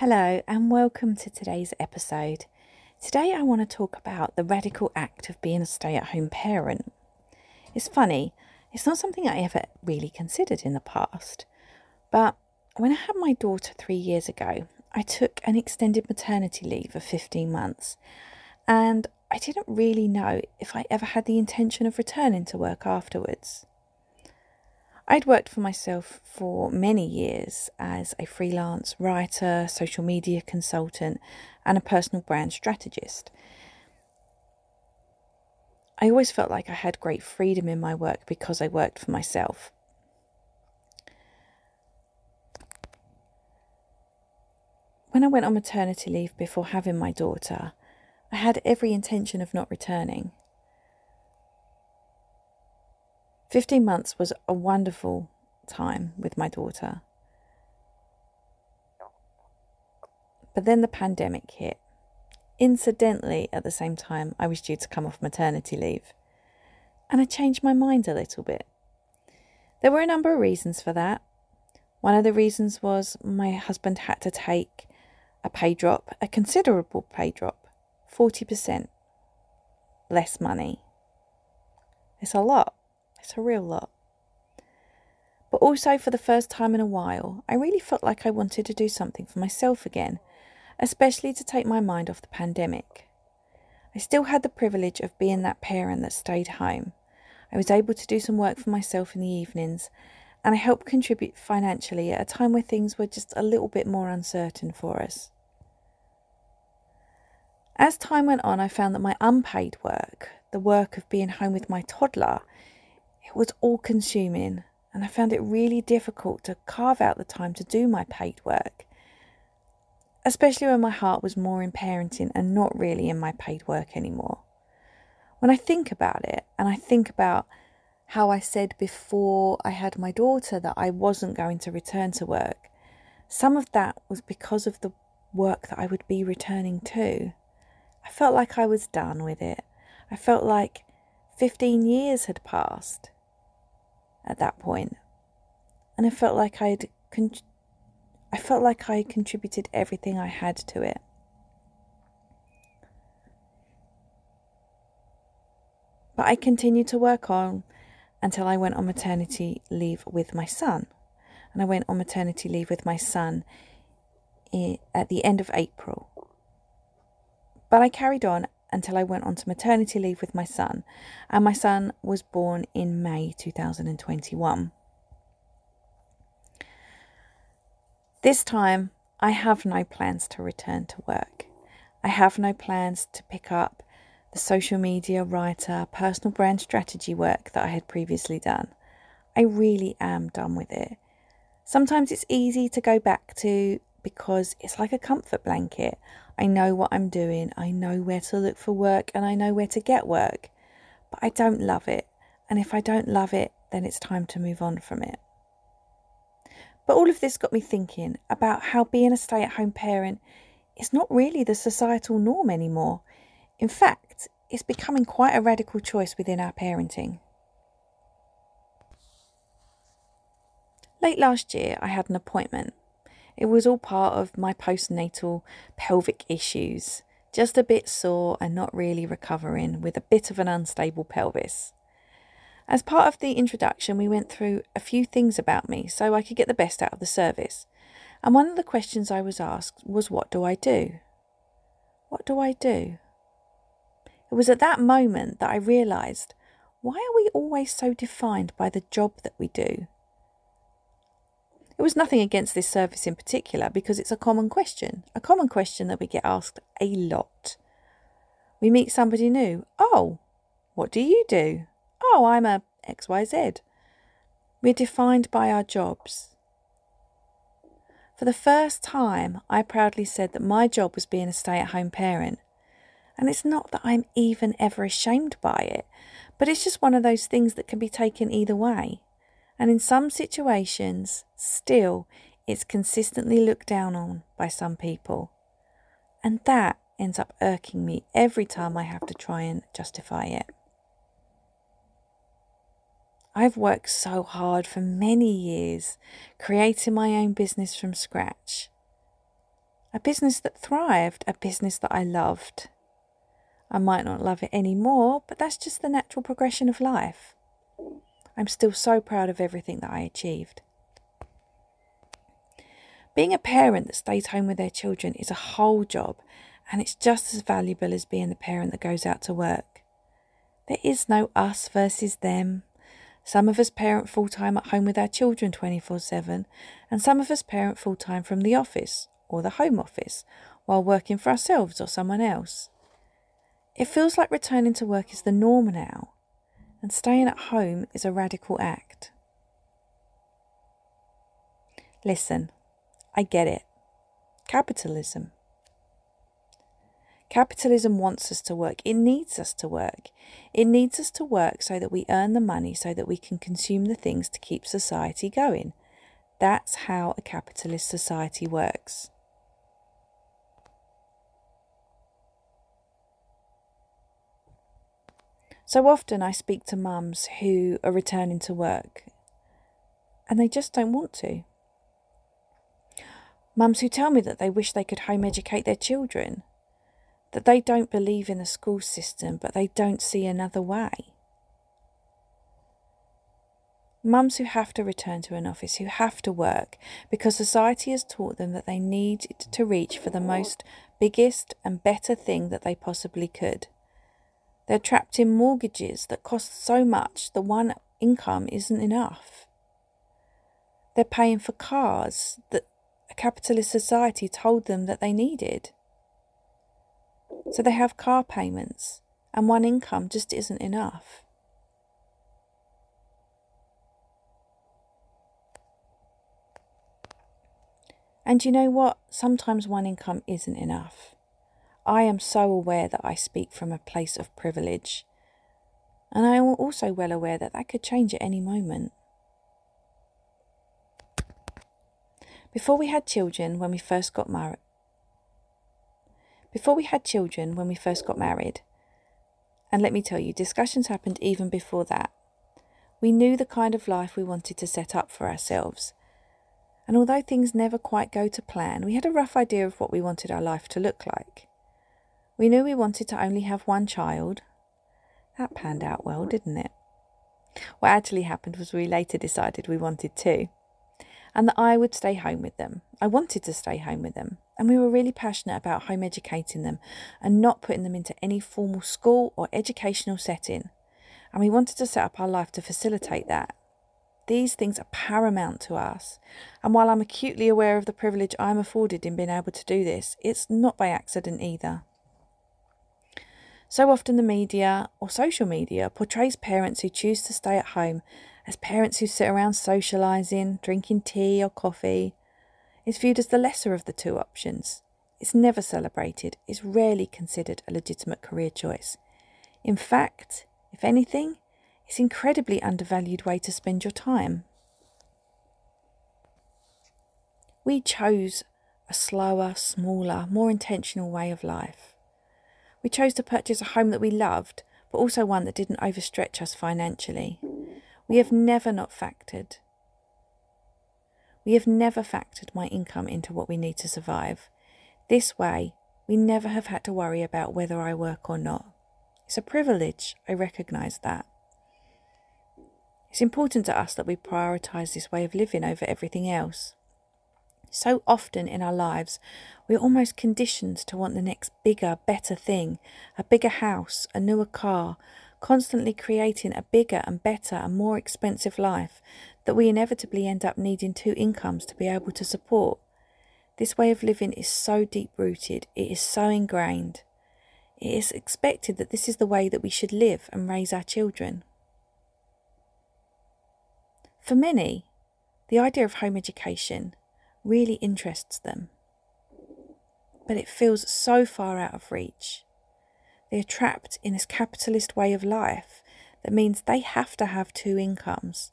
Hello, and welcome to today's episode. Today, I want to talk about the radical act of being a stay at home parent. It's funny, it's not something I ever really considered in the past, but when I had my daughter three years ago, I took an extended maternity leave of 15 months, and I didn't really know if I ever had the intention of returning to work afterwards. I'd worked for myself for many years as a freelance writer, social media consultant, and a personal brand strategist. I always felt like I had great freedom in my work because I worked for myself. When I went on maternity leave before having my daughter, I had every intention of not returning. 15 months was a wonderful time with my daughter. But then the pandemic hit. Incidentally, at the same time, I was due to come off maternity leave. And I changed my mind a little bit. There were a number of reasons for that. One of the reasons was my husband had to take a pay drop, a considerable pay drop, 40% less money. It's a lot. It's a real lot. But also, for the first time in a while, I really felt like I wanted to do something for myself again, especially to take my mind off the pandemic. I still had the privilege of being that parent that stayed home. I was able to do some work for myself in the evenings, and I helped contribute financially at a time where things were just a little bit more uncertain for us. As time went on, I found that my unpaid work, the work of being home with my toddler, it was all consuming, and I found it really difficult to carve out the time to do my paid work, especially when my heart was more in parenting and not really in my paid work anymore. When I think about it, and I think about how I said before I had my daughter that I wasn't going to return to work, some of that was because of the work that I would be returning to. I felt like I was done with it. I felt like 15 years had passed at that point. And I felt like I'd con- I felt like I contributed everything I had to it. But I continued to work on until I went on maternity leave with my son. And I went on maternity leave with my son at the end of April. But I carried on until I went on to maternity leave with my son, and my son was born in May 2021. This time, I have no plans to return to work. I have no plans to pick up the social media writer, personal brand strategy work that I had previously done. I really am done with it. Sometimes it's easy to go back to because it's like a comfort blanket. I know what I'm doing, I know where to look for work, and I know where to get work. But I don't love it. And if I don't love it, then it's time to move on from it. But all of this got me thinking about how being a stay at home parent is not really the societal norm anymore. In fact, it's becoming quite a radical choice within our parenting. Late last year, I had an appointment it was all part of my postnatal pelvic issues, just a bit sore and not really recovering with a bit of an unstable pelvis. As part of the introduction, we went through a few things about me so I could get the best out of the service. And one of the questions I was asked was, What do I do? What do I do? It was at that moment that I realised why are we always so defined by the job that we do? It was nothing against this service in particular because it's a common question, a common question that we get asked a lot. We meet somebody new. Oh, what do you do? Oh, I'm a XYZ. We're defined by our jobs. For the first time, I proudly said that my job was being a stay at home parent. And it's not that I'm even ever ashamed by it, but it's just one of those things that can be taken either way and in some situations, still, it's consistently looked down on by some people. And that ends up irking me every time I have to try and justify it. I've worked so hard for many years creating my own business from scratch. a business that thrived, a business that I loved. I might not love it anymore, but that's just the natural progression of life. I'm still so proud of everything that I achieved. Being a parent that stays home with their children is a whole job, and it's just as valuable as being the parent that goes out to work. There is no us versus them. Some of us parent full time at home with our children 24 7, and some of us parent full time from the office or the home office while working for ourselves or someone else. It feels like returning to work is the norm now, and staying at home is a radical act. Listen, I get it. Capitalism. Capitalism wants us to work. It needs us to work. It needs us to work so that we earn the money so that we can consume the things to keep society going. That's how a capitalist society works. So often I speak to mums who are returning to work and they just don't want to. Mums who tell me that they wish they could home educate their children, that they don't believe in the school system but they don't see another way. Mums who have to return to an office, who have to work because society has taught them that they need to reach for the most biggest and better thing that they possibly could. They're trapped in mortgages that cost so much the one income isn't enough. They're paying for cars that a capitalist society told them that they needed. So they have car payments, and one income just isn't enough. And you know what? Sometimes one income isn't enough. I am so aware that I speak from a place of privilege. And I am also well aware that that could change at any moment. Before we had children, when we first got married, before we had children, when we first got married, and let me tell you, discussions happened even before that. We knew the kind of life we wanted to set up for ourselves. And although things never quite go to plan, we had a rough idea of what we wanted our life to look like. We knew we wanted to only have one child. That panned out well, didn't it? What actually happened was we later decided we wanted two, and that I would stay home with them. I wanted to stay home with them, and we were really passionate about home educating them and not putting them into any formal school or educational setting. And we wanted to set up our life to facilitate that. These things are paramount to us. And while I'm acutely aware of the privilege I'm afforded in being able to do this, it's not by accident either. So often, the media or social media portrays parents who choose to stay at home as parents who sit around socialising, drinking tea or coffee. It's viewed as the lesser of the two options. It's never celebrated, it's rarely considered a legitimate career choice. In fact, if anything, it's an incredibly undervalued way to spend your time. We chose a slower, smaller, more intentional way of life. We chose to purchase a home that we loved, but also one that didn't overstretch us financially. We have never not factored. We have never factored my income into what we need to survive. This way, we never have had to worry about whether I work or not. It's a privilege, I recognise that. It's important to us that we prioritise this way of living over everything else. So often in our lives, we're almost conditioned to want the next bigger, better thing a bigger house, a newer car, constantly creating a bigger and better and more expensive life that we inevitably end up needing two incomes to be able to support. This way of living is so deep rooted, it is so ingrained. It is expected that this is the way that we should live and raise our children. For many, the idea of home education really interests them. But it feels so far out of reach. They are trapped in this capitalist way of life that means they have to have two incomes.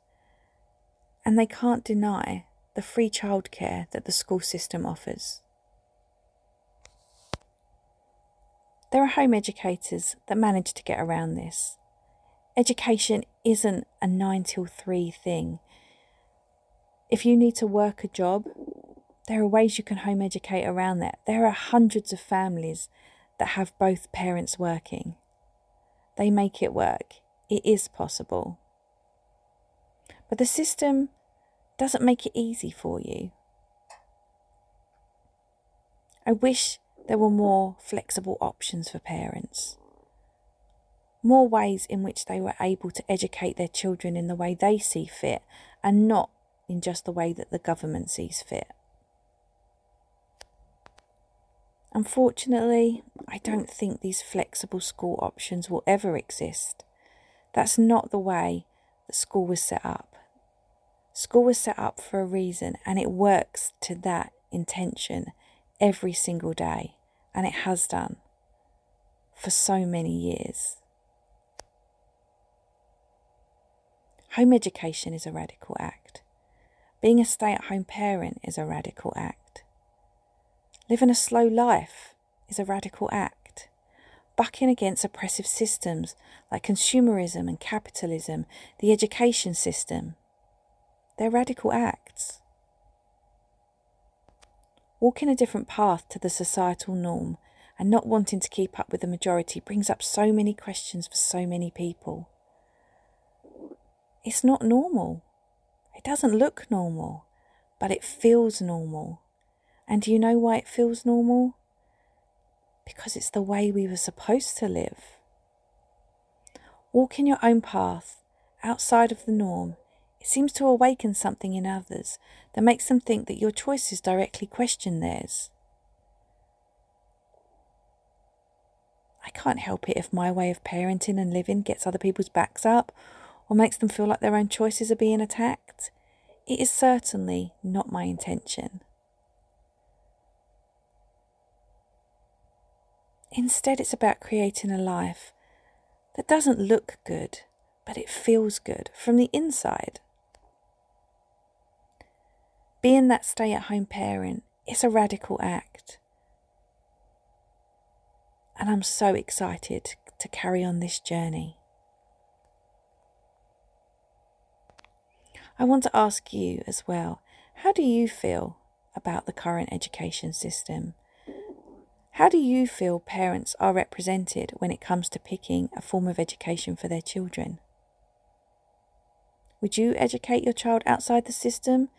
And they can't deny the free childcare that the school system offers. There are home educators that manage to get around this. Education isn't a 9 till 3 thing. If you need to work a job, There are ways you can home educate around that. There are hundreds of families that have both parents working. They make it work. It is possible. But the system doesn't make it easy for you. I wish there were more flexible options for parents, more ways in which they were able to educate their children in the way they see fit and not in just the way that the government sees fit. Unfortunately, I don't think these flexible school options will ever exist. That's not the way the school was set up. School was set up for a reason and it works to that intention every single day, and it has done for so many years. Home education is a radical act. Being a stay at home parent is a radical act. Living a slow life is a radical act. Bucking against oppressive systems like consumerism and capitalism, the education system, they're radical acts. Walking a different path to the societal norm and not wanting to keep up with the majority brings up so many questions for so many people. It's not normal. It doesn't look normal, but it feels normal. And do you know why it feels normal? Because it's the way we were supposed to live. Walking your own path outside of the norm it seems to awaken something in others that makes them think that your choices directly question theirs. I can't help it if my way of parenting and living gets other people's backs up or makes them feel like their own choices are being attacked. It is certainly not my intention. Instead, it's about creating a life that doesn't look good, but it feels good from the inside. Being that stay at home parent is a radical act. And I'm so excited to carry on this journey. I want to ask you as well how do you feel about the current education system? How do you feel parents are represented when it comes to picking a form of education for their children? Would you educate your child outside the system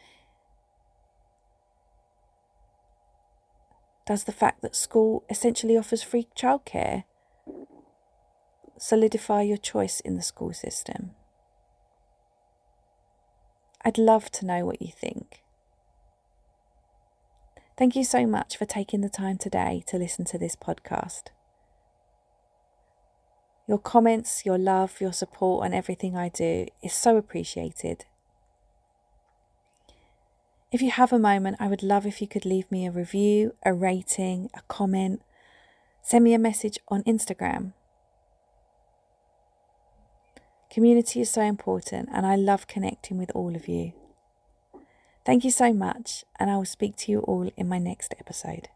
Does the fact that school essentially offers free childcare solidify your choice in the school system? I'd love to know what you think. Thank you so much for taking the time today to listen to this podcast. Your comments, your love, your support on everything I do is so appreciated if you have a moment, I would love if you could leave me a review, a rating, a comment. Send me a message on Instagram. Community is so important, and I love connecting with all of you. Thank you so much, and I will speak to you all in my next episode.